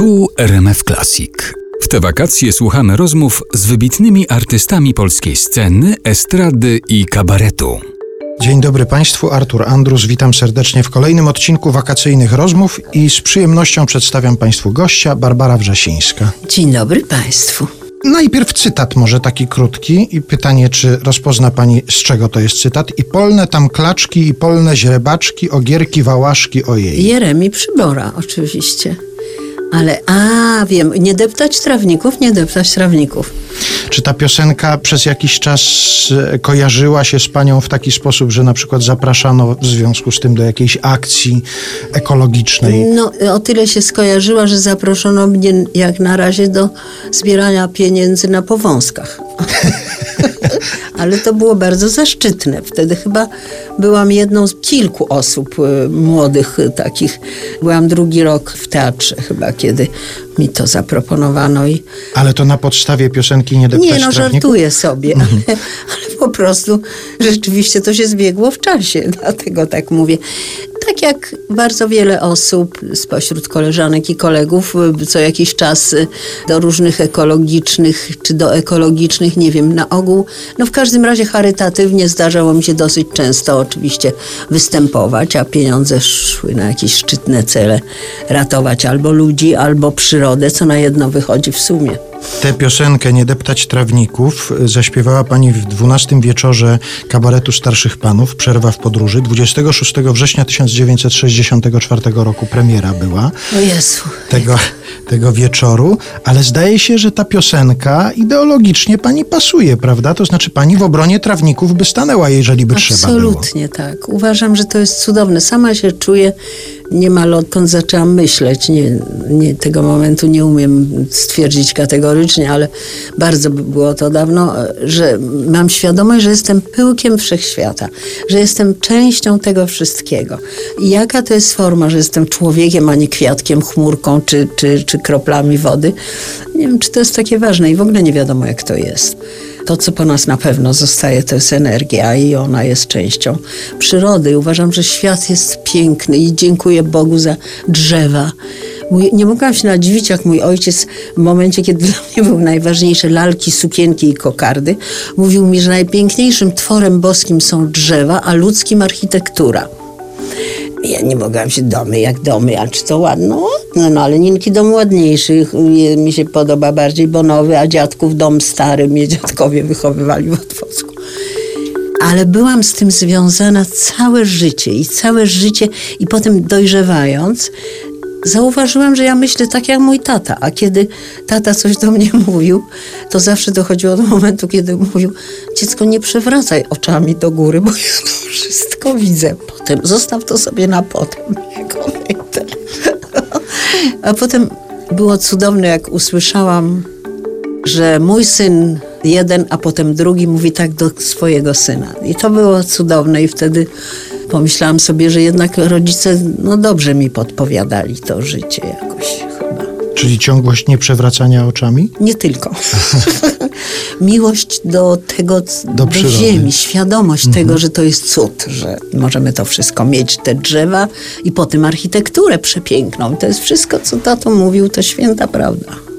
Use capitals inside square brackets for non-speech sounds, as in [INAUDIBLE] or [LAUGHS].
Tu RMF Classic. W te wakacje słuchamy rozmów z wybitnymi artystami polskiej sceny, estrady i kabaretu. Dzień dobry Państwu, Artur Andrus, witam serdecznie w kolejnym odcinku wakacyjnych rozmów i z przyjemnością przedstawiam Państwu gościa, Barbara Wrzesińska. Dzień dobry Państwu. Najpierw cytat może taki krótki i pytanie, czy rozpozna Pani z czego to jest cytat. I polne tam klaczki, i polne źrebaczki, ogierki, wałaszki, ojej. Jeremi Przybora oczywiście. Ale, a wiem, nie deptać trawników, nie deptać trawników. Czy ta piosenka przez jakiś czas e, kojarzyła się z Panią w taki sposób, że na przykład zapraszano w związku z tym do jakiejś akcji ekologicznej? No, o tyle się skojarzyła, że zaproszono mnie jak na razie do zbierania pieniędzy na powązkach. [LAUGHS] [LAUGHS] Ale to było bardzo zaszczytne. Wtedy chyba byłam jedną z kilku osób y, młodych y, takich. Byłam drugi rok w teatrze chyba, kiedy mi to zaproponowano i Ale to na podstawie piosenki Nie deptać nie, no żartuję sobie, ale, ale po prostu rzeczywiście to się zbiegło w czasie, dlatego tak mówię. Tak jak bardzo wiele osób spośród koleżanek i kolegów y, co jakiś czas y, do różnych ekologicznych czy do ekologicznych, nie wiem, na ogół, no w każdym razie charytatywnie zdarzało mi się dosyć często oczywiście występować, a pieniądze szły na jakieś szczytne cele, ratować albo ludzi, albo przyrodę, co na jedno wychodzi w sumie. Tę piosenkę Nie deptać trawników zaśpiewała pani w 12 wieczorze kabaretu Starszych Panów, Przerwa w podróży. 26 września 1964 roku premiera była O Jezu. tego, tego wieczoru, ale zdaje się, że ta piosenka ideologicznie pani pasuje, prawda? To znaczy pani w obronie trawników by stanęła, jeżeli by trzeba było. Absolutnie tak. Uważam, że to jest cudowne. Sama się czuję niemal odkąd zaczęłam myśleć. Nie, nie, tego momentu nie umiem stwierdzić kategorycznie, ale bardzo by było to dawno, że mam świadomość, że jestem pyłkiem wszechświata, że jestem częścią tego wszystkiego. I jaka to jest forma, że jestem człowiekiem, a nie kwiatkiem, chmurką czy, czy, czy kroplami wody. Nie wiem, czy to jest takie ważne i w ogóle nie wiadomo, jak to jest. To, co po nas na pewno zostaje, to jest energia i ona jest częścią przyrody. Uważam, że świat jest piękny i dziękuję Bogu za drzewa. Mój, nie mogłam się nadziwić, jak mój ojciec w momencie, kiedy dla mnie były najważniejsze lalki, sukienki i kokardy, mówił mi, że najpiękniejszym tworem boskim są drzewa, a ludzkim architektura. Ja nie mogłam się domy jak domy, a czy to ładne? No, no ale Ninki dom ładniejszy. Mi się podoba bardziej, bo nowy, a dziadków dom stary. Mnie dziadkowie wychowywali w Otwocku. Ale byłam z tym związana całe życie i całe życie i potem dojrzewając zauważyłam, że ja myślę tak jak mój tata, a kiedy tata coś do mnie [LAUGHS] mówił, to zawsze dochodziło do momentu, kiedy mówił dziecko nie przewracaj oczami do góry, bo ja wszystko widzę. Potem zostaw to sobie na potem. [LAUGHS] hejter. A potem było cudowne, jak usłyszałam, że mój syn jeden, a potem drugi mówi tak do swojego syna. I to było cudowne i wtedy pomyślałam sobie, że jednak rodzice no dobrze mi podpowiadali to życie jakoś chyba. Czyli ciągłość nieprzewracania oczami? Nie tylko. [LAUGHS] Miłość do tego, do, przyrody. ziemi, świadomość tego, że to jest cud, że możemy to wszystko mieć, te drzewa i potem architekturę przepiękną. To jest wszystko, co tato mówił, to święta prawda.